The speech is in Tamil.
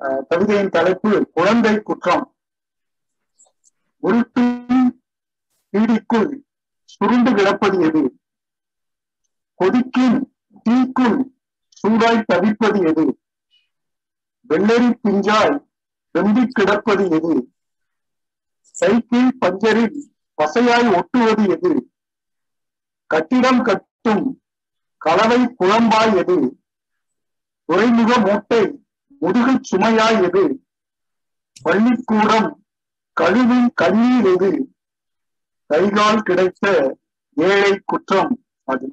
அஹ், கவிதையின் தலைப்பு குழந்தை குற்றம். உருட்டின் பீடிக்குள் சுருண்டு கிடப்பது எது? கொதிக்கும் தீக்குள் சூடாய் தவிப்பது எது? வெள்ளரி பிஞ்சாய் வெந்தி கிடப்பது எது? சைக்கிள் பஞ்சரில் பசையாய் ஒட்டுவது எது? கட்டிடம் கட்டும் கலவை குழம்பாய் எது? துறைமுக மூட்டை முதுகுச் சுமையாய் எது பள்ளிக்கூடம் கழிவின் கண்ணீர் எது கைகால் கிடைத்த ஏழை குற்றம் அது.